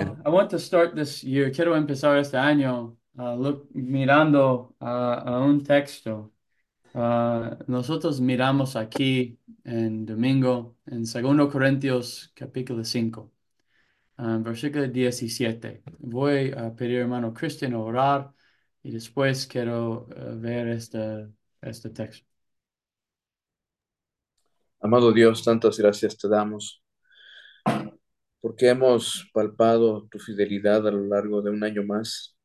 I want to start this year, quiero empezar este año uh, look- mirando a, a un texto. Uh, nosotros miramos aquí en domingo, en Segundo Corintios capítulo 5, uh, versículo 17. Voy a pedir hermano Cristian a orar y después quiero uh, ver este, este texto. Amado Dios, tantas gracias te damos porque hemos palpado tu fidelidad a lo largo de un año más.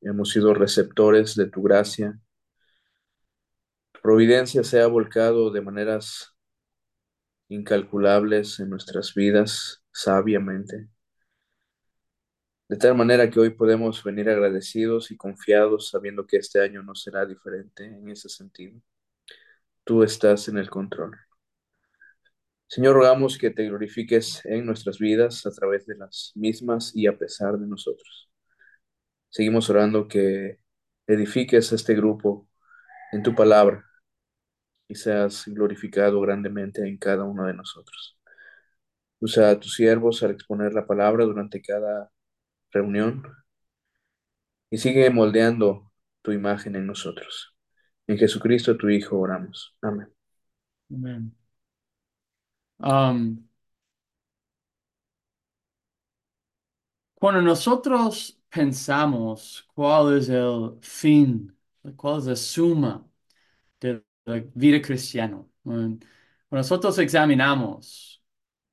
Hemos sido receptores de tu gracia. Providencia se ha volcado de maneras incalculables en nuestras vidas, sabiamente. De tal manera que hoy podemos venir agradecidos y confiados sabiendo que este año no será diferente en ese sentido. Tú estás en el control. Señor, rogamos que te glorifiques en nuestras vidas a través de las mismas y a pesar de nosotros. Seguimos orando que edifiques este grupo en tu palabra y seas glorificado grandemente en cada uno de nosotros. Usa a tus siervos al exponer la palabra durante cada reunión y sigue moldeando tu imagen en nosotros. En Jesucristo, tu Hijo, oramos. Amén. Amén. Um, Cuando nosotros pensamos cuál es el fin, cuál es la suma de la vida cristiana, cuando nosotros examinamos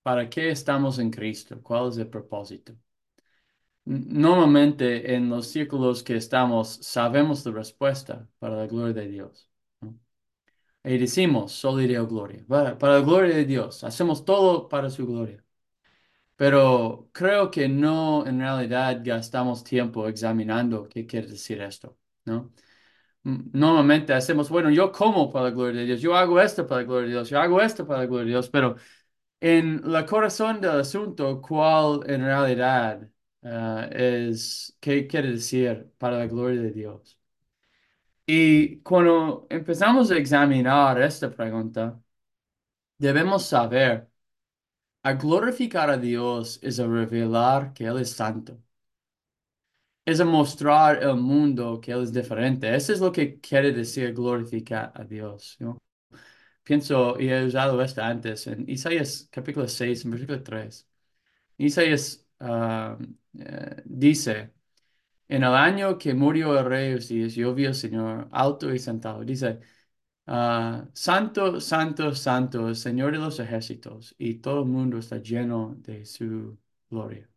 para qué estamos en Cristo, cuál es el propósito. Normalmente en los círculos que estamos sabemos la respuesta para la gloria de Dios. Y decimos, solo iré a gloria. Para, la gloria de Dios, hacemos todo para su gloria. Pero creo que no en realidad gastamos tiempo examinando qué quiere decir esto, ¿no? Mm, Normalmente hacemos, bueno, yo como para la gloria de Dios, yo hago esto para la gloria de Dios, yo hago esto para la gloria de Dios, pero en la corazón del asunto, ¿cuál en realidad ah, es, qué quiere decir para la gloria de Dios? Y cuando empezamos a examinar esta pregunta, debemos saber. A glorificar a Dios es a revelar que Él es santo. Es a mostrar al mundo que Él es diferente. Eso es lo que quiere decir glorificar a Dios. ¿no? Pienso, y he usado esto antes, en Isaías capítulo 6, en versículo 3. Isaías ah, eh, dice, en el año que murió el rey Usías, yo vi al Señor alto y sentado. Dice, ah, Santo, santo, santo, Señor de los ejércitos, y todo el mundo está lleno de su gloria.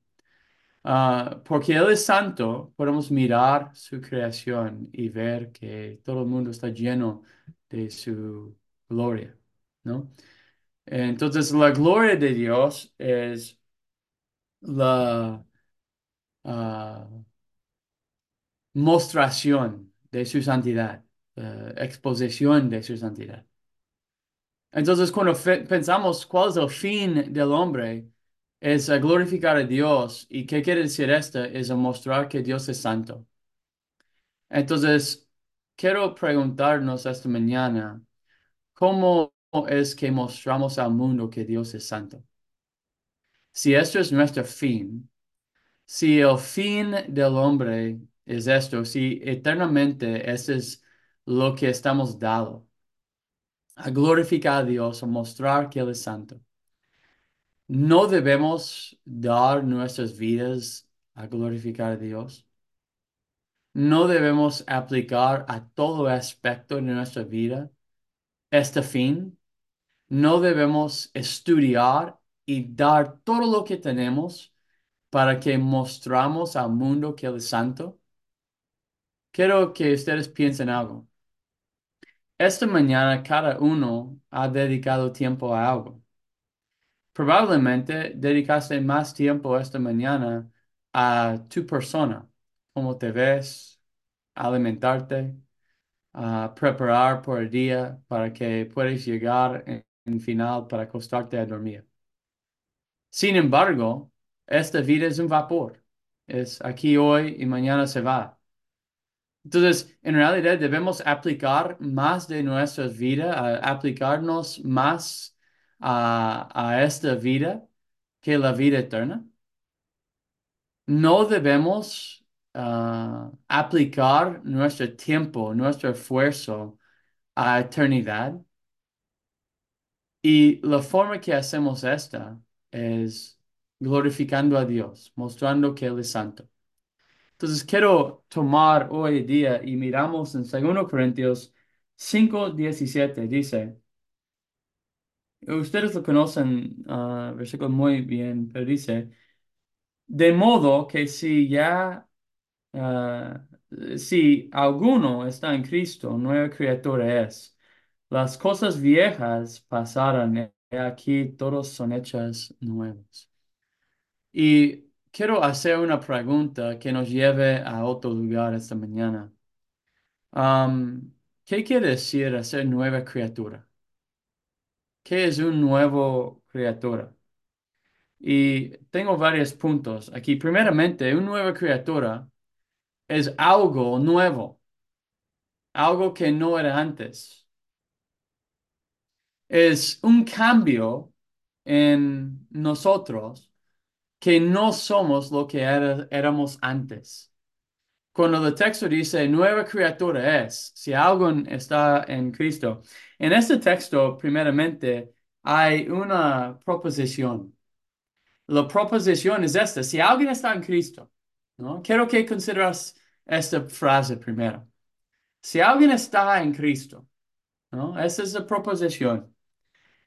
Ah, porque Él es santo, podemos mirar su creación y ver que todo el mundo está lleno de su gloria, ¿no? Entonces, la gloria de Dios es la ah, mostración de su santidad, eh, exposición de su santidad. Entonces, cuando pensamos cuál es el fin del hombre, es a glorificar a Dios. ¿Y qué quiere decir esto? Es mostrar que Dios es santo. Entonces, quiero preguntarnos esta mañana, ¿cómo es que mostramos al mundo que Dios es santo? Si esto es nuestro fin, si el fin del hombre es esto, si eternamente eso es lo que estamos dado, a glorificar a Dios, a mostrar que Él es santo. ¿No debemos dar nuestras vidas a glorificar a Dios? ¿No debemos aplicar a todo aspecto de nuestra vida este fin? ¿No debemos estudiar y dar todo lo que tenemos para que mostramos al mundo que Él es santo? Quiero que ustedes piensen algo. Esta mañana cada uno ha dedicado tiempo a algo. Probablemente dedicaste más tiempo esta mañana a tu persona, cómo te ves, alimentarte, a preparar por el día para que puedas llegar en, en final para acostarte a dormir. Sin embargo, esta vida es un vapor. Es aquí hoy y mañana se va. Entonces, en realidad debemos aplicar más de nuestra vida, a aplicarnos más a, a esta vida que la vida eterna. no debemos ah, aplicar nuestro tiempo, nuestro esfuerzo a eternidad. Y la forma que hacemos esta es glorificando a Dios, mostrando que Él es santo. Entonces quiero tomar hoy día y miramos en 2 Corintios 5, 17. Dice, ustedes lo conocen, ah, versículo muy bien, pero dice, de modo que si ya, ah, si alguno está en Cristo, nueva criatura es. Las cosas viejas pasaron, he aquí todos son hechas nuevas. Y quiero hacer una pregunta que nos lleve a otro lugar esta mañana. Um, ¿qué quiere decir hacer nueva criatura? ¿Qué es un nuevo criatura? Y tengo varios puntos aquí. Primeramente, una nueva criatura es algo nuevo, algo que no era antes. Es un cambio en nosotros que no somos lo que era- éramos antes. Cuando el texto dice nueva criatura es, si algo está en Cristo, en este texto, primeramente, hay una proposición. La proposición es esta, si alguien está en Cristo, ¿no? Quiero que consideres esta frase primero. Si alguien está en Cristo, ¿no? Esa es la proposición.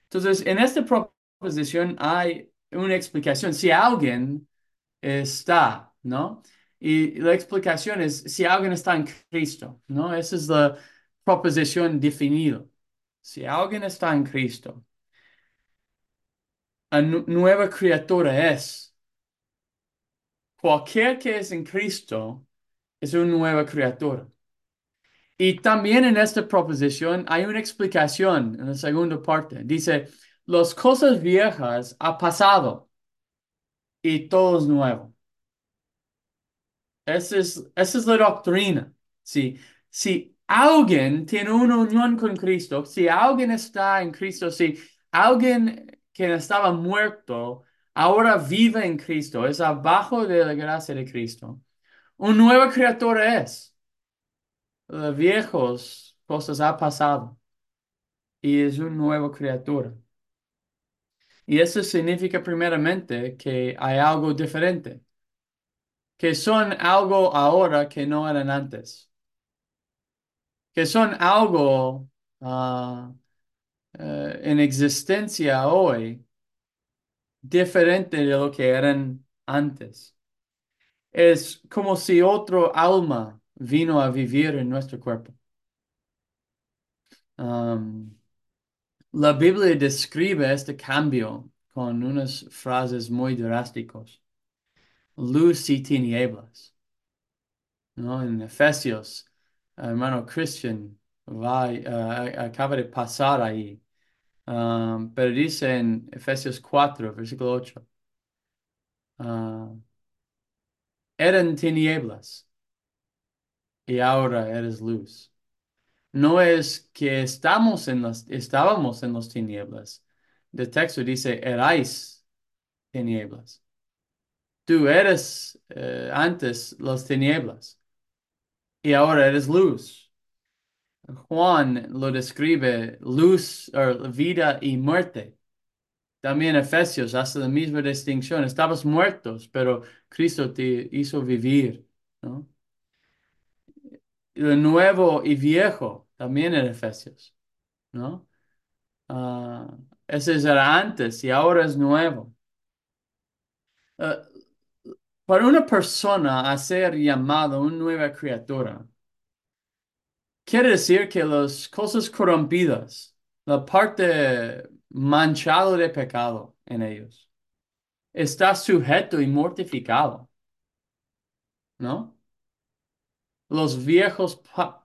Entonces, en esta proposición hay una explicación. Si alguien está, ¿no? Y la explicación es si alguien está en Cristo, ¿no? Esa es la proposición definida. Si alguien está en Cristo, a nu- nueva criatura es. Cualquier que es en Cristo es una nueva criatura. Y también en esta proposición hay una explicación en la segunda parte. Dice, las cosas viejas ha pasado y todo es nuevo. Esa es, esa es la doctrina. Si, si alguien tiene una unión con Cristo, si alguien está en Cristo, si alguien que estaba muerto ahora vive en Cristo, es abajo de la gracia de Cristo, una nueva criatura es. Los viejos cosas ha pasado y es una nueva criatura. Y eso significa primeramente que hay algo diferente, que son algo ahora que no eran antes. que son algo ah, eh, en existencia hoy diferente de lo que eran antes. Es como si otro alma vino a vivir en nuestro cuerpo. Um, la Biblia describe este cambio con unas frases muy drásticas. Luz y tinieblas. ¿no? En Efesios, hermano Christian va, eh, acaba de pasar ahí. Um, pero dice en Efesios 4, versículo 8, ah, eran tinieblas y ahora eres luz. No es que estamos en las, estábamos en las tinieblas. El texto dice, erais tinieblas. Tú eres eh, antes las tinieblas y ahora eres luz. Juan lo describe luz, o vida y muerte. También Efesios hace la misma distinción. Estabas muertos, pero Cristo te hizo vivir, ¿no? Lo nuevo y viejo también en Efesios, ¿no? Ah, ese era antes y ahora es nuevo. Ah, para una persona a ser llamado una nueva criatura, quiere decir que las cosas corrompidas, la parte manchada de pecado en ellos, está sujeto y mortificado, ¿no? Los viejos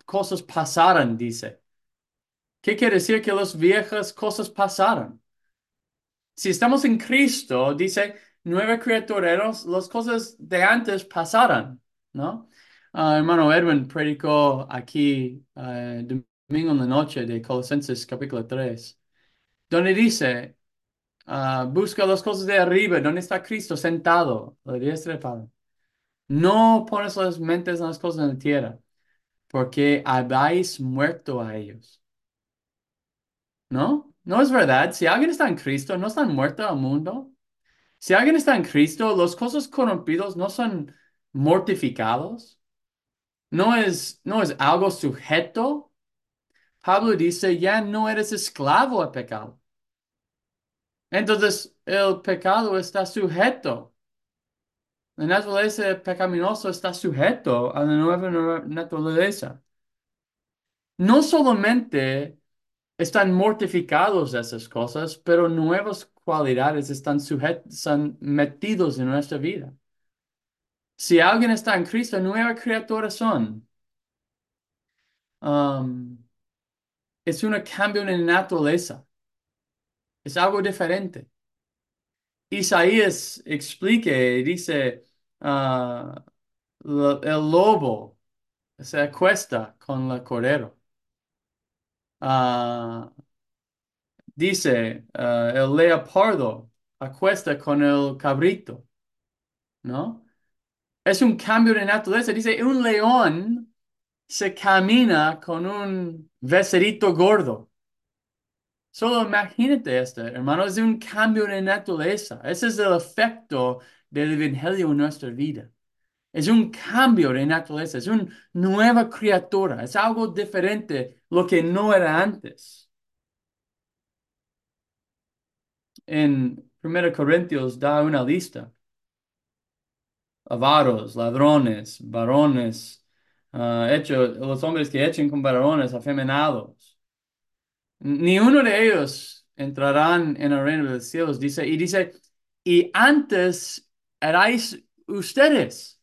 cosas pasaron, dice. ¿Qué quiere decir que las viejas cosas pasaron? Si estamos en Cristo, dice, nueva criatura, los- las cosas de antes pasaron, ¿no? Ah, hermano Edwin predicó aquí eh, domingo en la noche de Colosenses capítulo 3, donde dice, ah, busca las cosas de arriba, donde está Cristo sentado, la diestra del Padre. No pones las mentes en las cosas en la tierra, porque habéis muerto a ellos. ¿No? No es verdad. Si alguien está en Cristo, no están muertos al mundo. Si alguien está en Cristo, los cosas corrompidos no son mortificados. No es, no es algo sujeto. Pablo dice, ya no eres esclavo al pecado. Entonces, el pecado está sujeto. La naturaleza pecaminosa está sujeto a la nueva naturaleza. No solamente están mortificados esas cosas, pero nuevas cualidades están están metidos en nuestra vida. Si alguien está en Cristo, nueva criatura son. Um, es un cambio en la naturaleza. Es algo diferente. Isaías explique, dice, ah, el lobo se acuesta con el cordero. Ah, dice, ah, el leopardo acuesta con el cabrito, ¿no? Es un cambio de naturaleza. Dice, un león se camina con un becerrito gordo. Solo imagínate esto, hermano, es un cambio de naturaleza. Ese es el efecto del evangelio en nuestra vida. Es un cambio de naturaleza, es una nueva criatura, es algo diferente, lo que no era antes. En 1 Corintios da una lista. Avaros, ladrones, varones, hecho, los hombres que echen con varones, afeminados. Ni uno de ellos entrarán en el reino de los cielos, dice, y dice, y antes erais ustedes.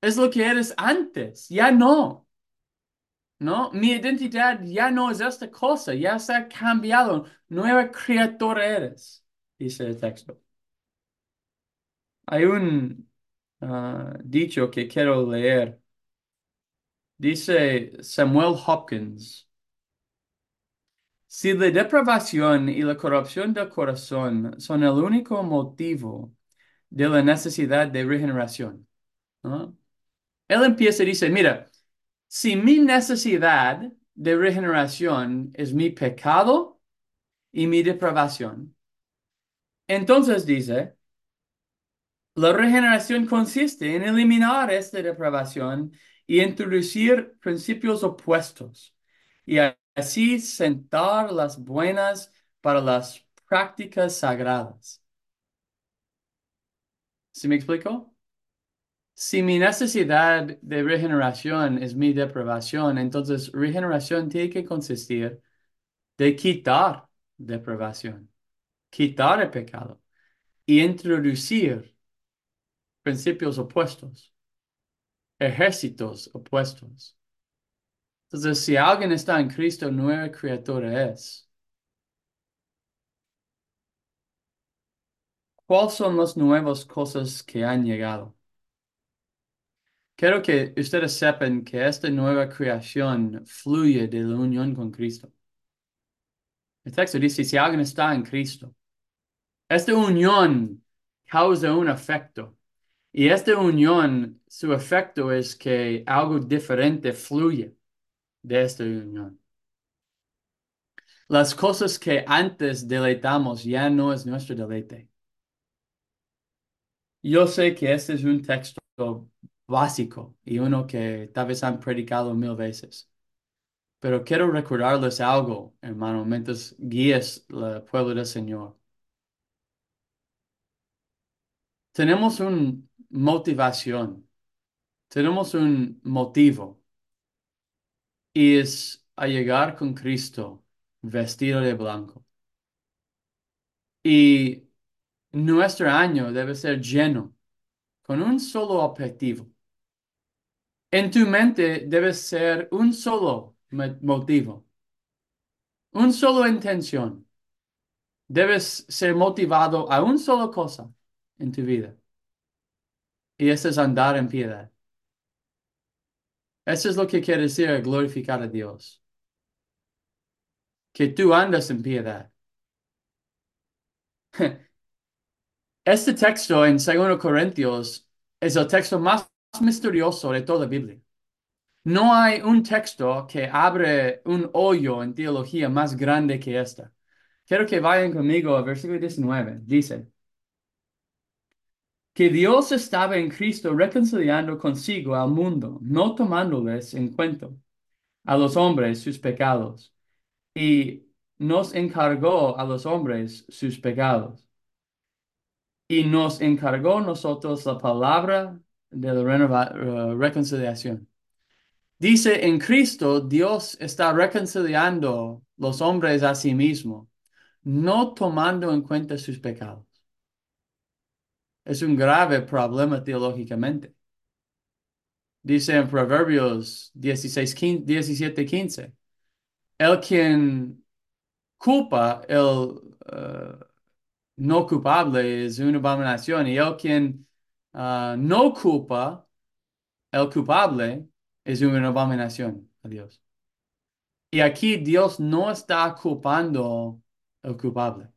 Es lo que eres antes, ya no. ¿no? Mi identidad ya no es esta cosa, ya se ha cambiado, nueva criatura eres, dice el texto. Hay un ah, dicho que quiero leer. Dice Samuel Hopkins, si la depravación y la corrupción del corazón son el único motivo de la necesidad de regeneración. Él empieza y dice, mira, si mi necesidad de regeneración es mi pecado, y mi depravación. Entonces dice, la regeneración consiste en eliminar esta depravación y introducir principios opuestos y así sentar las buenas para las prácticas sagradas. ¿Sí me explico? Si mi necesidad de regeneración es mi depravación, entonces regeneración tiene que consistir de quitar depravación, quitar el pecado y introducir principios opuestos, ejércitos opuestos. Entonces, si alguien está en Cristo, nueva criatura es. ¿Cuáles son las nuevas cosas que han llegado? Quiero que ustedes sepan que esta nueva creación fluye de la unión con Cristo. El texto dice, si alguien está en Cristo, esta unión causa un efecto. Y esta unión, su efecto es que algo diferente fluye de esta unión. Las cosas que antes deleitamos ya no es nuestro deleite. Yo sé que este es un texto básico y uno que tal vez han predicado mil veces, pero quiero recordarles algo, hermano, mientras guíes el pueblo del Señor. Tenemos una motivación, tenemos un motivo y es a llegar con Cristo vestido de blanco. Y nuestro año debe ser lleno con un solo objetivo. En tu mente debe ser un solo motivo, un solo intención. Debes ser motivado a una sola cosa en tu vida. Y eso es andar en piedad. Eso es lo que quiere decir glorificar a Dios. Que tú andas en piedad. Este texto en 2 Corintios es el texto más misterioso de toda la Biblia. No hay un texto que abre un hoyo en teología más grande que esta. Quiero que vayan conmigo al versículo 19. Dice que Dios estaba en Cristo reconciliando consigo al mundo, no tomándoles en cuenta a los hombres sus pecados, y nos encargó a los hombres sus pecados. Y nos encargó nosotros la palabra de la eh, reconciliación. Dice, en Cristo Dios está reconciliando los hombres a sí mismo, no tomando en cuenta sus pecados. Es un grave problema teológicamente. Dice en Proverbios 16, 15, 17, 15, el quien culpa, el eh, no culpable es una abominación y el quien ah, no culpa, el culpable es una abominación a Dios. Y aquí Dios no está culpando al culpable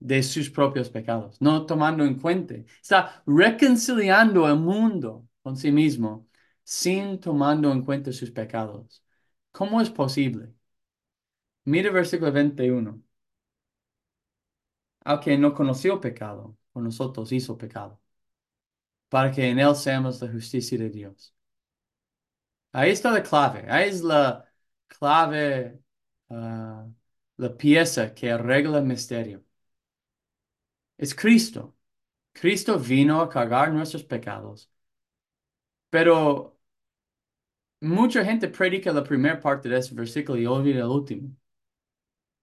de sus propios pecados, no tomando en cuenta. Está reconciliando el mundo con sí mismo sin tomando en cuenta sus pecados. ¿Cómo es posible? Mire versículo 21. Al que no conoció pecado, por nosotros hizo pecado, para que en él seamos la justicia de Dios. Ahí está la clave, ahí es la clave, ah, la pieza que arregla el misterio. Es Cristo. Cristo vino a cargar nuestros pecados. Pero mucha gente predica la primera parte de ese versículo y olvida el último.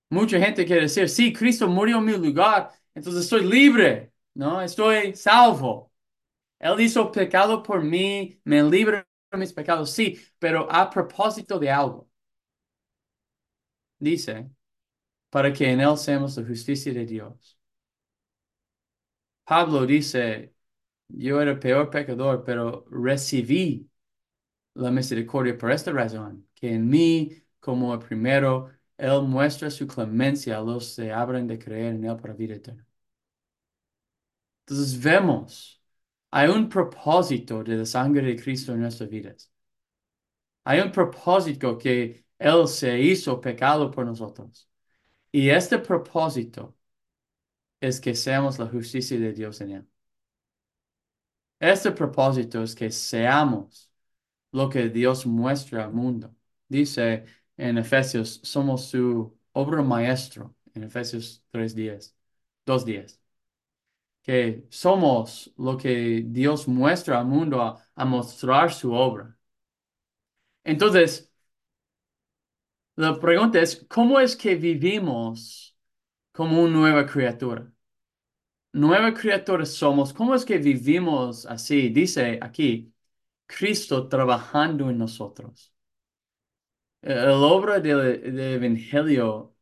Mucha gente quiere decir, sí, Cristo murió en mi lugar, entonces estoy libre, ¿no? Estoy salvo. Él hizo pecado por mí, me libra de mis pecados, sí, pero a propósito de algo. Dice, para que en él seamos la justicia de Dios. Pablo dice, yo era peor pecador, pero recibí la misericordia por esta razón, que en mí, como el primero, Él muestra su clemencia a los que abren de creer en Él para vida eterna. Entonces vemos, hay un propósito de la sangre de Cristo en nuestras vidas. Hay un propósito que Él se hizo pecado por nosotros. Y este propósito es que seamos la justicia de Dios en Él. Este propósito es que seamos lo que Dios muestra al mundo. Dice en Efesios, somos su obra maestro, en Efesios 3.10, 2.10, que somos lo que Dios muestra al mundo a, a mostrar su obra. Entonces, la pregunta es, ¿cómo es que vivimos como una nueva criatura? Nueva criatura somos, ¿cómo es que vivimos así? Dice aquí, Cristo trabajando en nosotros. El obra del, del Evangelio,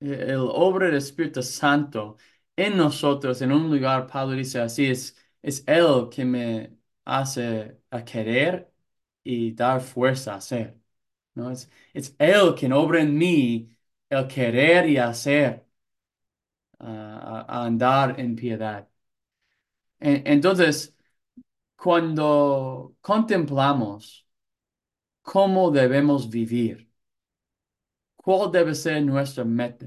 el obra del Espíritu Santo en nosotros, en un lugar, Pablo dice así, es, es Él que me hace querer y dar fuerza a hacer. ¿no? Es, es Él quien obra en mí el querer y hacer, a, andar en piedad. En- entonces, cuando contemplamos cómo debemos vivir, ¿Cuál debe ser nuestra meta?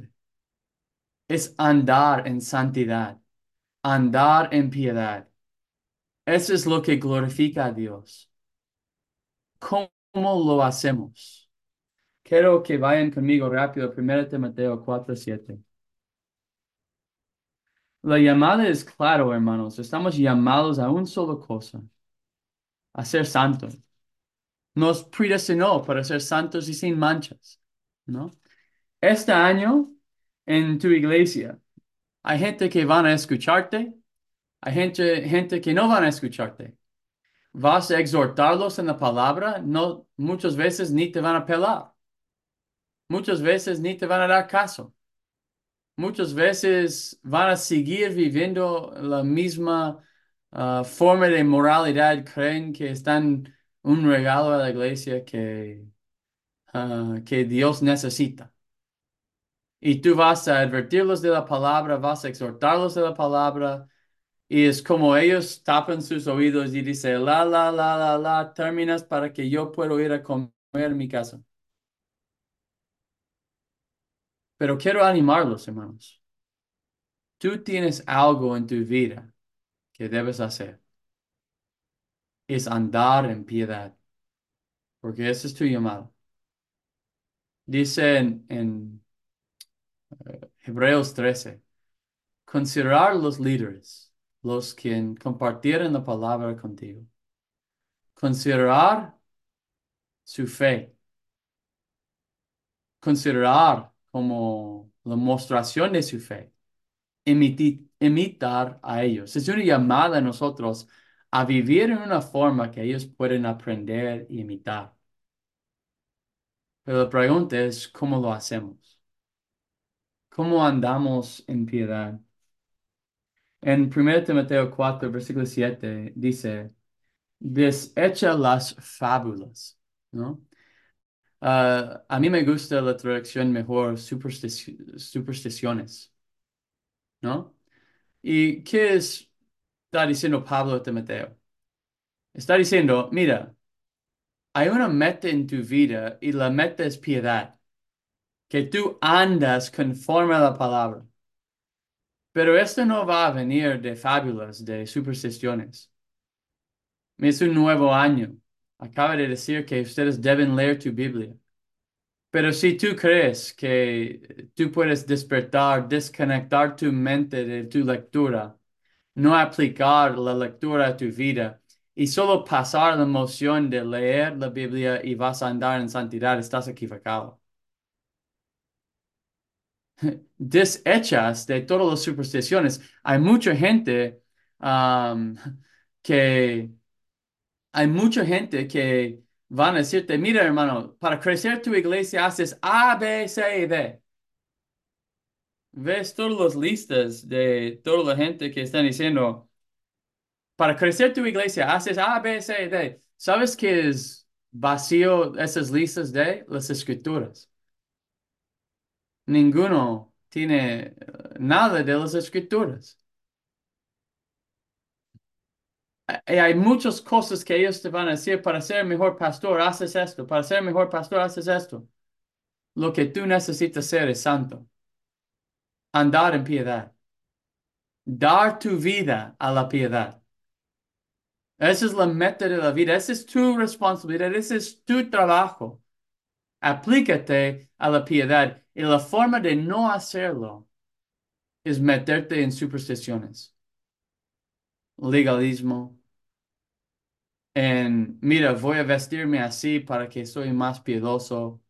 Es andar en santidad, andar en piedad. Eso es lo que glorifica a Dios. ¿Cómo lo hacemos? Quiero que vayan conmigo rápido, 1 Timoteo 4, 7. La llamada es claro, hermanos. Estamos llamados a una sola cosa, a ser santos. Nos predestinó para ser santos y sin manchas, ¿no? Este año, en tu iglesia, hay gente que van a escucharte, hay gente, gente que no van a escucharte. Vas a exhortarlos en la palabra, no, muchas veces ni te van a pelar. Muchas veces ni te van a dar caso. Muchas veces van a seguir viviendo la misma ah, forma de moralidad, creen que están un regalo a la iglesia que, ah, que Dios necesita. Y tú vas a advertirlos de la palabra, vas a exhortarlos de la palabra, Y es como ellos tapan sus oídos y dicen, la, la, la, la, la, terminas para que yo pueda ir a comer mi casa. Pero quiero animarlos, hermanos. Tú tienes algo en tu vida que debes hacer. Es andar en piedad. Porque ese es tu llamado. Dice en, eh, Hebreos 13, considerar los líderes, los que compartieron la palabra contigo. Considerar su fe. Considerar como la mostración de su fe. Imiti- imitar a ellos. Es una llamada a nosotros a vivir en una forma que ellos pueden aprender e imitar. Pero la pregunta es, ¿cómo lo hacemos? ¿Cómo andamos en piedad? En 1 Timoteo 4, versículo 7, dice, desecha las fábulas, ¿no? Ah, a mí me gusta la traducción mejor, superstici- supersticiones, ¿no? ¿Y qué es, está diciendo Pablo a Timoteo? Está diciendo, mira, hay una meta en tu vida y la meta es piedad, que tú andas conforme a la palabra. Pero esto no va a venir de fábulas, de supersticiones. Es un nuevo año. Acaba de decir que ustedes deben leer tu Biblia. Pero si tú crees que tú puedes despertar, desconectar tu mente de tu lectura, no aplicar la lectura a tu vida y solo pasar la emoción de leer la Biblia y vas a andar en santidad, estás equivocado. Deshechas de todas las supersticiones. Hay mucha gente um, que hay mucha gente que van a decirte, mira hermano, para crecer tu iglesia haces A, B, C D. Ves todas las listas de toda la gente que están diciendo, para crecer tu iglesia haces A, B, C D. ¿Sabes qué es vacío esas listas de las escrituras? Ninguno tiene eh, nada de las escrituras. Y hay muchas cosas que ellos te van a decir, para ser mejor pastor, haces esto, para ser mejor pastor, haces esto. Lo que tú necesitas ser es santo. Andar en piedad. Dar tu vida a la piedad. Esa es la meta de la vida. Esa es tu responsabilidad. Ese es tu trabajo. Aplícate a la piedad. Y la forma de no hacerlo es meterte en supersticiones, legalismo, en, mira, voy a vestirme así para que soy más piadoso.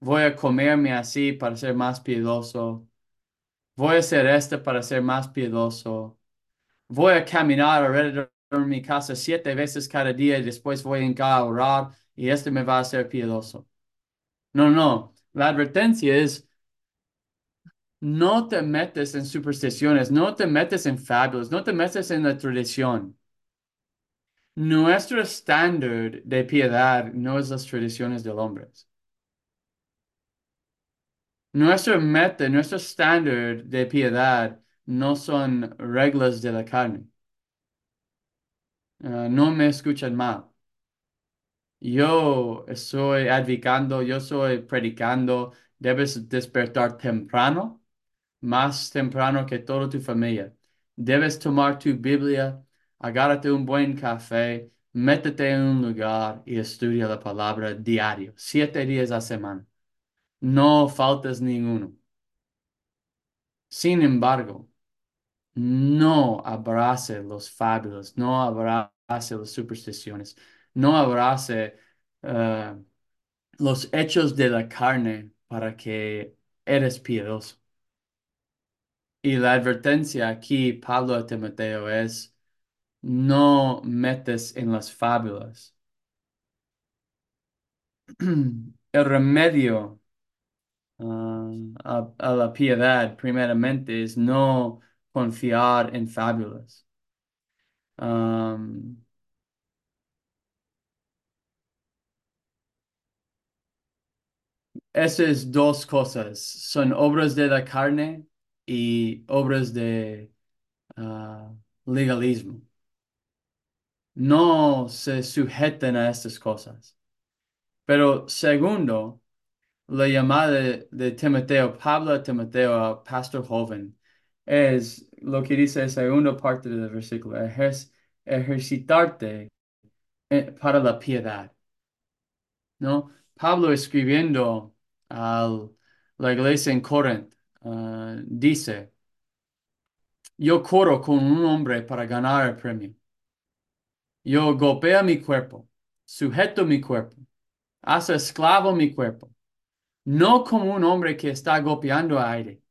Voy a comerme así para ser más piadoso. Voy a hacer esto para ser más piadoso. Voy a caminar alrededor de mi casa siete veces cada día y después voy a a orar y esto me va a hacer piadoso. No, no. La advertencia es no te metes en supersticiones, no te metes en fábulas, no te metes en la tradición. Nuestro estándar de piedad no es las tradiciones del hombre. Nuestra meta, nuestro estándar de piedad no son reglas de la carne. Ah, no me escuchan mal. Yo estoy advocando, yo estoy predicando, debes despertar temprano, más temprano que toda tu familia. Debes tomar tu Biblia, agárrate un buen café, métete en un lugar y estudia la palabra diario, siete días a semana. No faltas ninguno. Sin embargo, no abrace los fábulos, no abrace las supersticiones, no abrace eh, los hechos de la carne para que eres piadoso. Y la advertencia aquí, Pablo a Timoteo, es no metes en las fábulas. El remedio ah, a, la piedad, primeramente, es no confiar en fábulas. Esas dos cosas son obras de la carne y obras de ah, legalismo. No se sujeten a estas cosas. Pero segundo, la llamada de, Timoteo, Pablo a Timoteo, pastor joven, es lo que dice la segunda parte del versículo, ejer- ejercitarte eh, para la piedad, ¿no? Pablo escribiendo a la iglesia en Corinto, ah, dice, yo corro con un hombre para ganar el premio. Yo golpeo mi cuerpo, sujeto mi cuerpo, hace esclavo mi cuerpo, no como un hombre que está golpeando aire.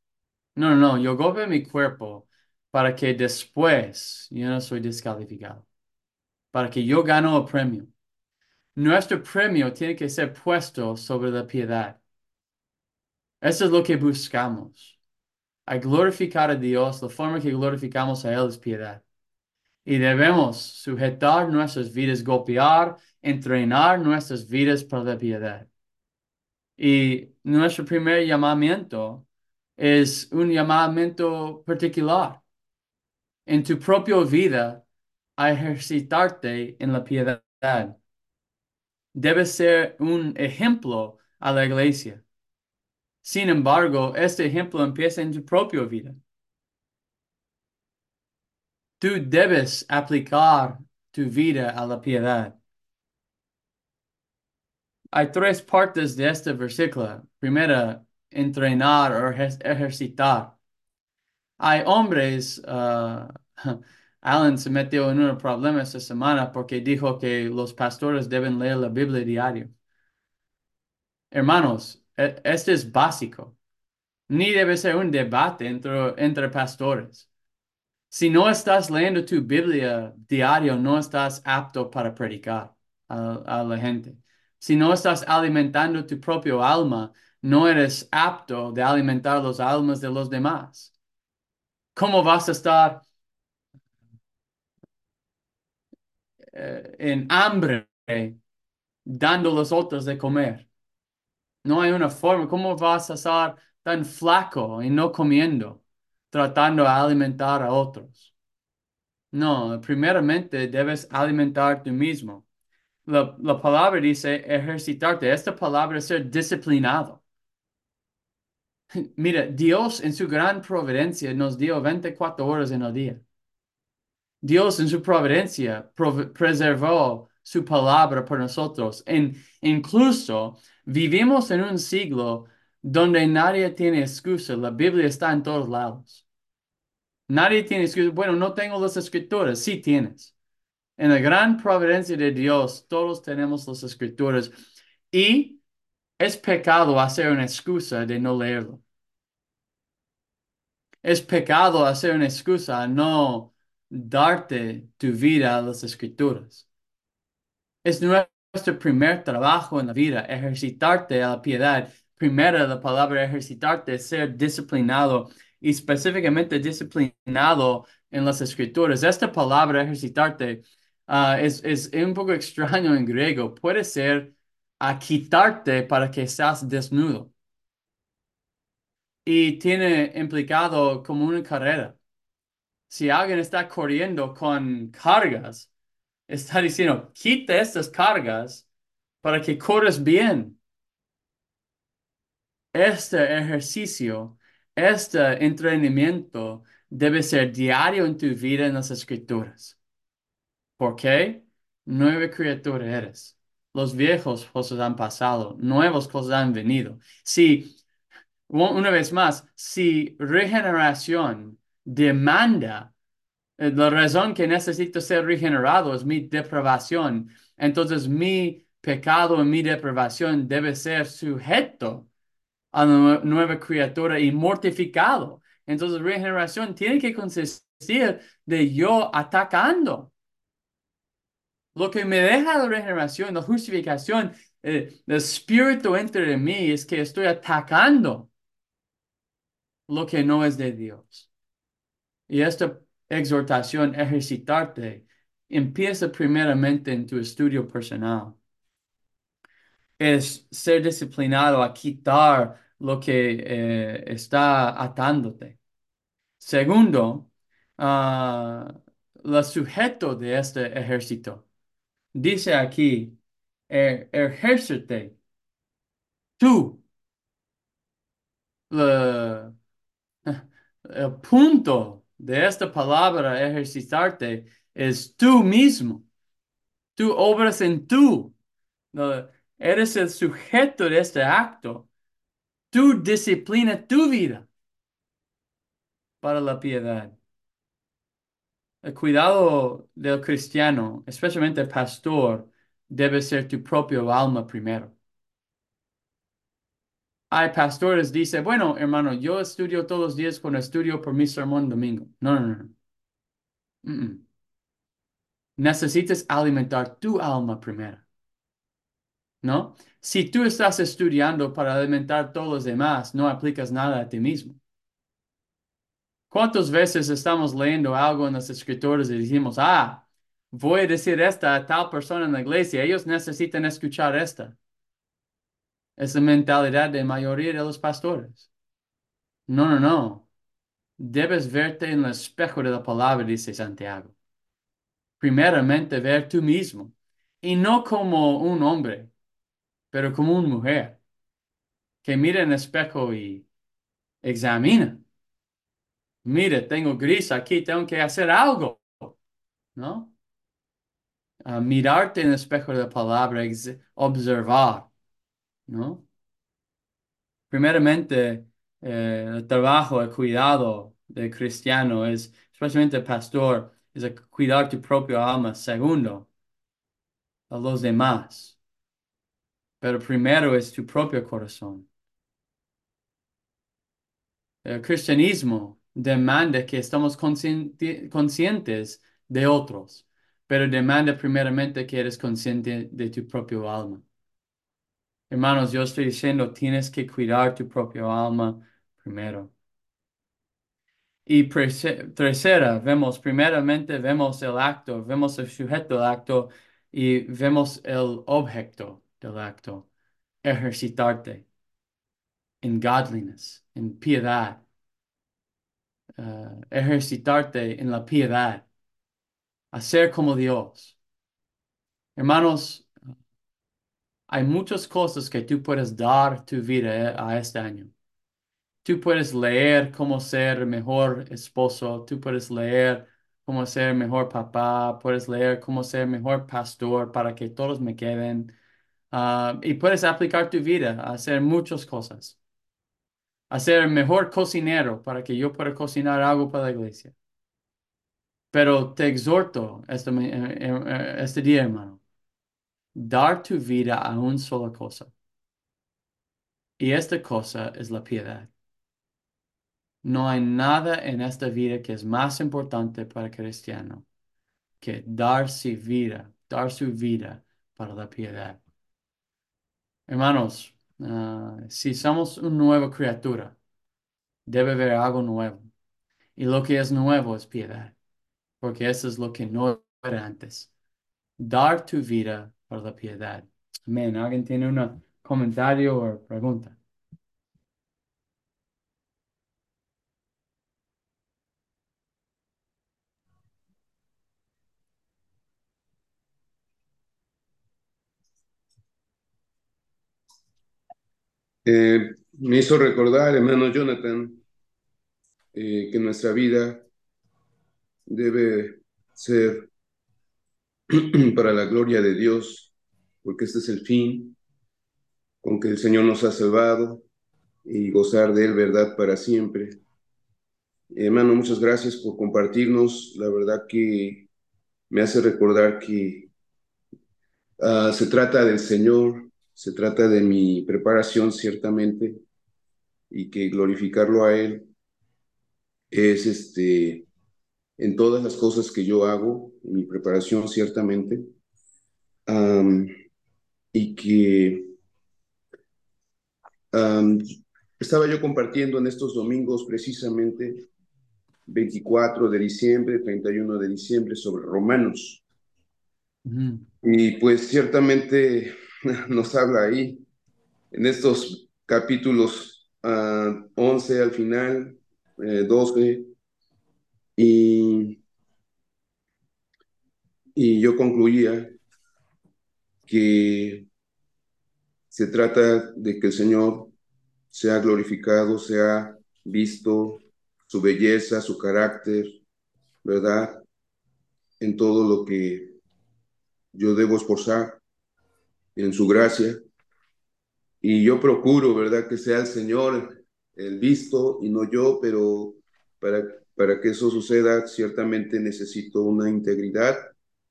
No, no, no, yo golpeo mi cuerpo para que después yo no soy descalificado, para que yo gano el premio. Nuestro premio tiene que ser puesto sobre la piedad. Eso es lo que buscamos. A glorificar a Dios, la forma que glorificamos a Él es piedad. Y debemos sujetar nuestras vidas, golpear, entrenar nuestras vidas para la piedad. Y nuestro primer llamamiento es un llamamiento particular en tu propia vida a ejercitarte en la piedad. Debes ser un ejemplo a la iglesia. Sin embargo, este ejemplo empieza en tu propia vida. Tú debes aplicar tu vida a la piedad. Hay tres partes de este versículo. Primera, entrenar o ejer- ejercitar. Hay hombres, uh, Alan se metió en un problema esta semana porque dijo que los pastores deben leer la Biblia diario. Hermanos, e- este es básico. Ni debe ser un debate entre, entre pastores. Si no estás leyendo tu Biblia diario, no estás apto para predicar a, la gente. Si no estás alimentando tu propio alma, no eres apto de alimentar los almas de los demás. ¿Cómo vas a estar eh, en hambre dando los otros de comer? No hay una forma. ¿Cómo vas a estar tan flaco y no comiendo, tratando de alimentar a otros? No, primeramente debes alimentar tú mismo. La, la palabra dice ejercitarte. Esta palabra es ser disciplinado. Mira, Dios en su gran providencia nos dio 24 horas en el día. Dios en su providencia prov- preservó su palabra por nosotros. En, incluso vivimos en un siglo donde nadie tiene excusa. La Biblia está en todos lados. Nadie tiene excusa. Bueno, no tengo las escrituras. Sí tienes. En la gran providencia de Dios, todos tenemos las escrituras. Y es pecado hacer una excusa de no leerlo. Es pecado hacer una excusa a no darte tu vida a las escrituras. Es nuestro primer trabajo en la vida, ejercitarte a la piedad. Primero, la palabra ejercitarte ser disciplinado y específicamente disciplinado en las escrituras. Esta palabra ejercitarte ah, es, es un poco extraño en griego. Puede ser a quitarte para que seas desnudo. Y tiene implicado como una carrera. Si alguien está corriendo con cargas, está diciendo, quita estas cargas para que corres bien. Este ejercicio, este entrenamiento debe ser diario en tu vida en las escrituras. ¿Por qué? Nueva criatura eres. Los viejos cosas han pasado, nuevas cosas han venido. Si, una vez más, si regeneración demanda eh, La razón que necesito ser regenerado es mi depravación. Entonces mi pecado y mi depravación debe ser sujeto a la nue- nueva criatura y mortificado. Entonces regeneración tiene que consistir de yo atacando. Lo que me deja la regeneración, la justificación, eh, el espíritu dentro de mí es que estoy atacando lo que no es de Dios. Y esta exhortación, ejercitarte, empieza primeramente en tu estudio personal. Es ser disciplinado a quitar lo que eh, está atándote. Segundo, ah, el sujeto de este ejército. Dice aquí, "E- ejércite, tú. El punto de esta palabra ejercitarte es tú mismo. Tú obras en tú. Eres el sujeto de este acto. Tú disciplina tu vida para la piedad. El cuidado del cristiano, especialmente el pastor, debe ser tu propio alma primero. Hay pastores que dicen, bueno, hermano, yo estudio todos los días cuando estudio por mi sermón domingo. No, no, no. Necesitas alimentar tu alma primero, ¿no? Si tú estás estudiando para alimentar a todos los demás, no aplicas nada a ti mismo. ¿Cuántas veces estamos leyendo algo en las escrituras y decimos, ah, voy a decir esta a tal persona en la iglesia, ellos necesitan escuchar esta? Es la mentalidad de mayoría de los pastores. No, no, no. Debes verte en el espejo de la palabra, dice Santiago. Primeramente ver tú mismo, y no como un hombre, pero como una mujer, que mira en el espejo y examina. Mire, tengo gris aquí, tengo que hacer algo, ¿no? mirarte en el espejo de la palabra, observar, ¿no? Primeramente, eh, el trabajo, el cuidado del cristiano es, especialmente el pastor, es cuidar tu propio alma. Segundo, a los demás. Pero primero es tu propio corazón. El cristianismo demanda que conscienti- conscientes de otros, pero demanda primeramente que eres consciente de tu propio alma. Hermanos, yo estoy diciendo, tienes que cuidar tu propio alma primero. Y tercera, vemos, primeramente vemos el acto, vemos el sujeto del acto y vemos el objeto del acto, ejercitarte en godliness, en piedad, eh, ejercitarte en la piedad, hacer como Dios. Hermanos, hay muchas cosas que tú puedes dar tu vida a este año. Tú puedes leer cómo ser mejor esposo, tú puedes leer cómo ser mejor papá, puedes leer cómo ser mejor pastor para que todos me queden. Ah, y puedes aplicar tu vida a hacer muchas cosas. A ser mejor cocinero para que yo pueda cocinar algo para la iglesia. Pero te exhorto este, eh, eh, eh, este día, hermano, dar tu vida a una sola cosa. Y esta cosa es la piedad. No hay nada en esta vida que es más importante para el cristiano que dar su vida, dar su vida para la piedad. Hermanos, ah, si somos una nueva criatura, debe haber algo nuevo. Y lo que es nuevo es piedad, porque eso es lo que no era antes. Dar tu vida para la piedad. Amén. ¿Alguien tiene un comentario o pregunta? Eh, me hizo recordar, hermano Jonathan, eh, que nuestra vida debe ser para la gloria de Dios, porque este es el fin con que el Señor nos ha salvado y gozar de Él, verdad, para siempre. Hermano, muchas gracias por compartirnos. La verdad que me hace recordar que ah, se trata del Señor, se trata de mi preparación, ciertamente, y que glorificarlo a Él es este en todas las cosas que yo hago, en mi preparación ciertamente, am, y que estaba yo compartiendo en estos domingos precisamente 24 de diciembre, 31 de diciembre sobre Romanos. Y pues ciertamente nos habla ahí, en estos capítulos ah, 11 al final, eh, 12, y Y yo concluía que se trata de que el Señor sea glorificado, sea visto su belleza, su carácter, ¿verdad? En todo lo que yo debo esforzar, en su gracia. Y yo procuro, ¿verdad? Que sea el Señor el visto y no yo, pero para, para que eso suceda, ciertamente necesito una integridad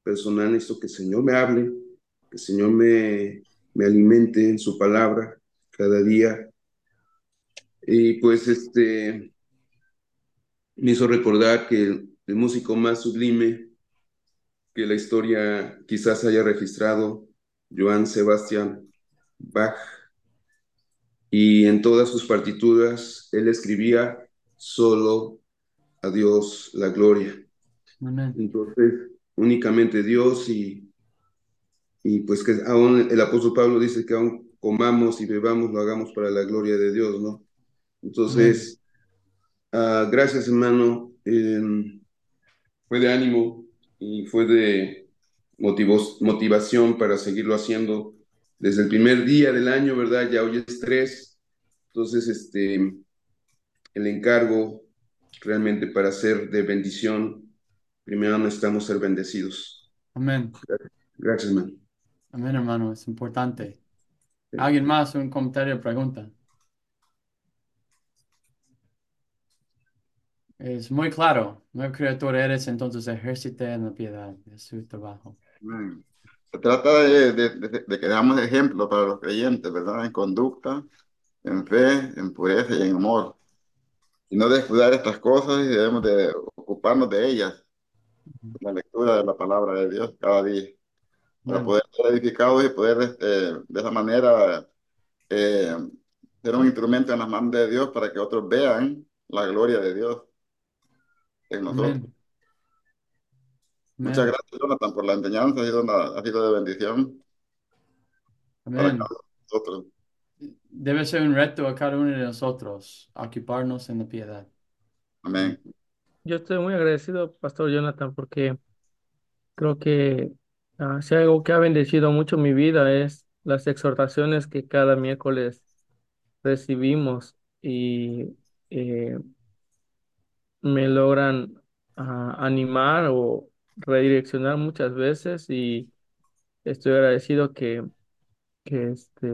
personal, necesito que el Señor me hable, que el Señor me, me alimente en su palabra cada día. Y pues este me hizo recordar que el, el músico más sublime que la historia quizás haya registrado, Johann Sebastian Bach, y en todas sus partituras él escribía solo a Dios la gloria. Amén. Entonces, únicamente Dios y, y pues que aún el apóstol Pablo dice que aún comamos y bebamos, lo hagamos para la gloria de Dios, ¿no? Entonces, uh, gracias hermano, eh, fue de ánimo y fue de motivos, motivación para seguirlo haciendo desde el primer día del año, ¿verdad? Ya hoy es tres, entonces este, el encargo realmente para ser de bendición, primero necesitamos ser bendecidos. Amén. Gracias, hermano. Amén, hermano, es importante. ¿Alguien más? Un comentario pregunta. Es muy claro. Nueva criatura eres, entonces ejércite en la piedad. Es su trabajo. Amén. Se trata de, de, de, de que damos ejemplo para los creyentes, ¿verdad? En conducta, en fe, en pureza y en amor. Y no descuidar estas cosas y debemos de ocuparnos de ellas. La lectura de la palabra de Dios cada día. Para Amén. poder ser edificados y poder este, de esa manera eh, ser un instrumento en las manos de Dios para que otros vean la gloria de Dios en nosotros. Amén. Muchas Amén. gracias, Jonathan, por la enseñanza. Ha sido, una- ha sido de bendición para Amén. cada de nosotros. Debe ser un reto a cada uno de nosotros ocuparnos en la piedad. Amén. Yo estoy muy agradecido, Pastor Jonathan, porque creo que ah, si algo que ha bendecido mucho mi vida es las exhortaciones que cada miércoles recibimos y eh, me logran ah, animar o redireccionar muchas veces y estoy agradecido que, que, este,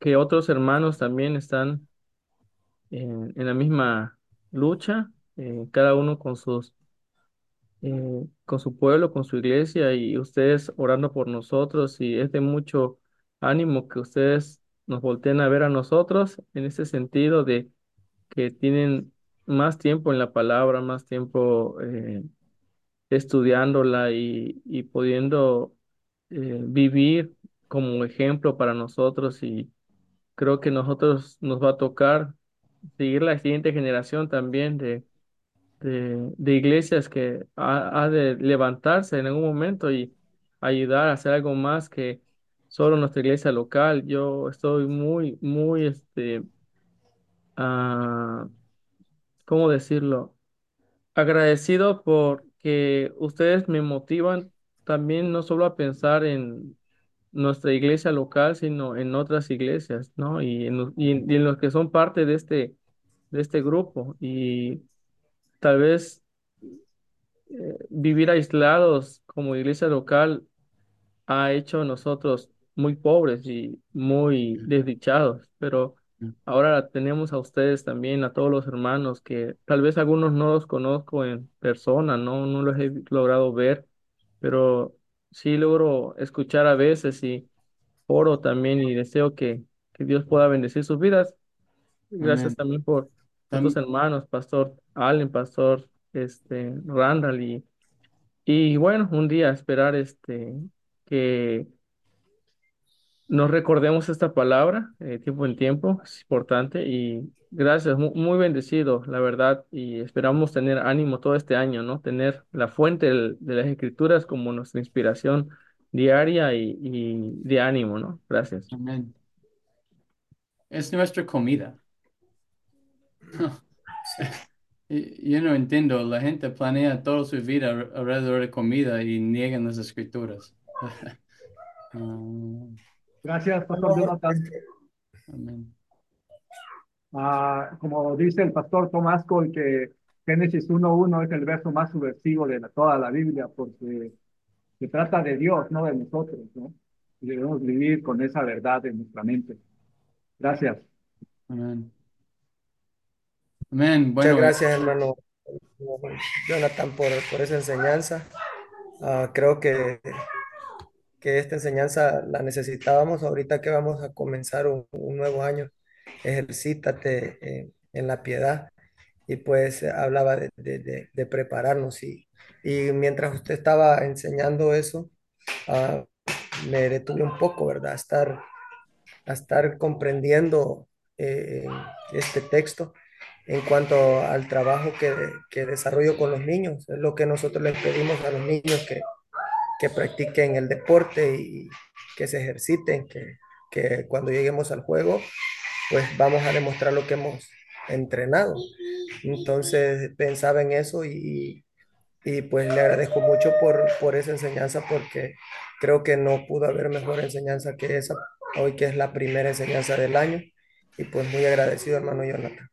que otros hermanos también están en, en la misma lucha, eh, cada uno con sus eh, con su pueblo, con su iglesia y ustedes orando por nosotros y es de mucho ánimo que ustedes nos volteen a ver a nosotros en ese sentido de que tienen más tiempo en la palabra, más tiempo eh, estudiándola y, y pudiendo eh, vivir como ejemplo para nosotros y creo que nosotros nos va a tocar seguir la siguiente generación también de de, iglesias que ha, de levantarse en algún momento y ayudar a hacer algo más que solo nuestra iglesia local. Yo estoy muy, muy, este, ah, ¿cómo decirlo? Agradecido porque ustedes me motivan también no solo a pensar en nuestra iglesia local, sino en otras iglesias, ¿no? Y en, los- y en, y en los que son parte de este, de este grupo. Y tal vez eh, vivir aislados como iglesia local ha hecho a nosotros muy pobres y muy desdichados, pero ahora tenemos a ustedes también, a todos los hermanos que tal vez algunos no los conozco en persona, no, no los he logrado ver, pero sí logro escuchar a veces y oro también y deseo que, que Dios pueda bendecir sus vidas. Gracias Amén. también por estos hermanos, Pastor Allen, Pastor este, Randall y y bueno, un día esperar este que nos recordemos esta palabra eh, tiempo en tiempo, es importante y gracias, mu- muy, bendecido, la verdad, y esperamos tener ánimo todo este año, ¿no? Tener la fuente de las escrituras como nuestra inspiración diaria y, y de ánimo, ¿no? Gracias. Es nuestra comida. Yo no entiendo, la gente planea toda su vida alre- alrededor de comida y niegan las escrituras. Ah, Gracias, Pastor Jonathan. amén. Ah, como dice el pastor Tomás Cole, que Génesis 1.1 es el verso más subversivo de la- toda la Biblia, porque se trata de Dios, no de nosotros, ¿no? Y debemos vivir con esa verdad en nuestra mente. Gracias. Amén. Amén. Muchas Bueno, gracias, hermano Jonathan, por, por esa enseñanza. Ah, creo que, que esta enseñanza la necesitábamos ahorita que vamos a comenzar un, un nuevo año. Ejercítate eh, en la piedad. Y pues eh, hablaba de, de- de- de prepararnos. Y, y mientras usted estaba enseñando eso, ah, me detuve un poco, ¿verdad? A estar, a estar comprendiendo eh, este texto en cuanto al trabajo que, que desarrollo con los niños. Es lo que nosotros les pedimos a los niños que, que practiquen el deporte y que se ejerciten, que, que cuando lleguemos al juego, pues vamos a demostrar lo que hemos entrenado. Entonces pensaba en eso y, y pues le agradezco mucho por, por esa enseñanza porque creo que no pudo haber mejor enseñanza que esa, hoy que es la primera enseñanza del año. Y pues muy agradecido, hermano Jonathan.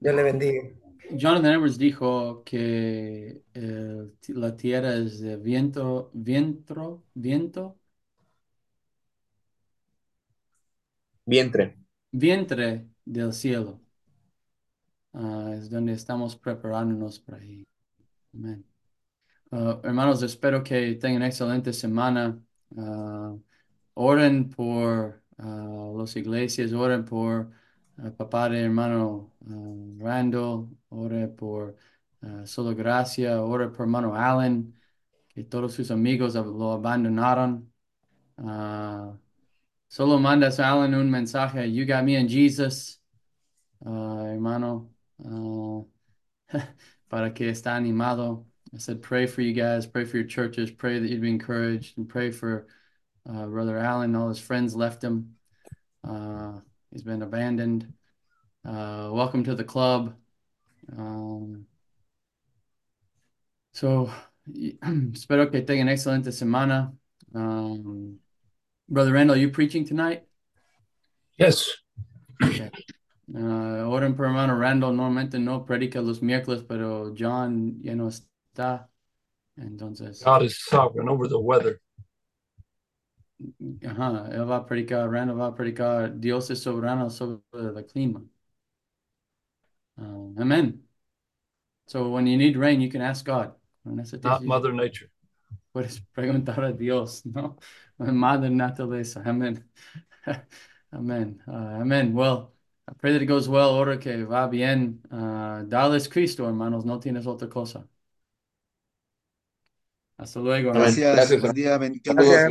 Dios le bendiga. Jonathan Edwards dijo que eh, la tierra es de viento, viento, viento, Vientre. vientre del cielo. Ah, es donde estamos preparándonos para ir. Amén. Ah, hermanos, espero que tengan excelente semana. Ah, oren por las iglesias, oren por papá de hermano ah, Randall, oren por ah, Solo Gracia, oren por hermano Allen, que todos sus amigos lo abandonaron. Ah, solo mandas a Allen un mensaje, You got me in Jesus, ah, hermano. Ah, para que está animado. I said, pray for you guys, pray for your churches, pray that you'd be encouraged, and pray for uh, Brother Allen. All his friends left him. He's been abandoned. Uh, welcome to the club. Um, so, espero que tengan excelente semana. Um, Brother Randall, you preaching tonight? Yes. Okay. Uh, oren por hermano Randall, normalmente no predica los miércoles, pero John ya no está. Entonces, God is sovereign over the weather. Ajá, él va a predicar, Randall va a predicar, Dios es soberano sobre el clima. Uh, amen. So when you need rain, you can ask God. Not Mother Nature. Puedes preguntar a Dios, ¿no? Madre naturaleza. Amen. Amen. Uh, amen. Well, I pray that it goes well. Ora que va bien. Uh, darles Cristo, hermanos. No tienes otra cosa. Hasta luego. Amén. hermanos. Gracias, Gracias, buen día, bendiciones. Gracias,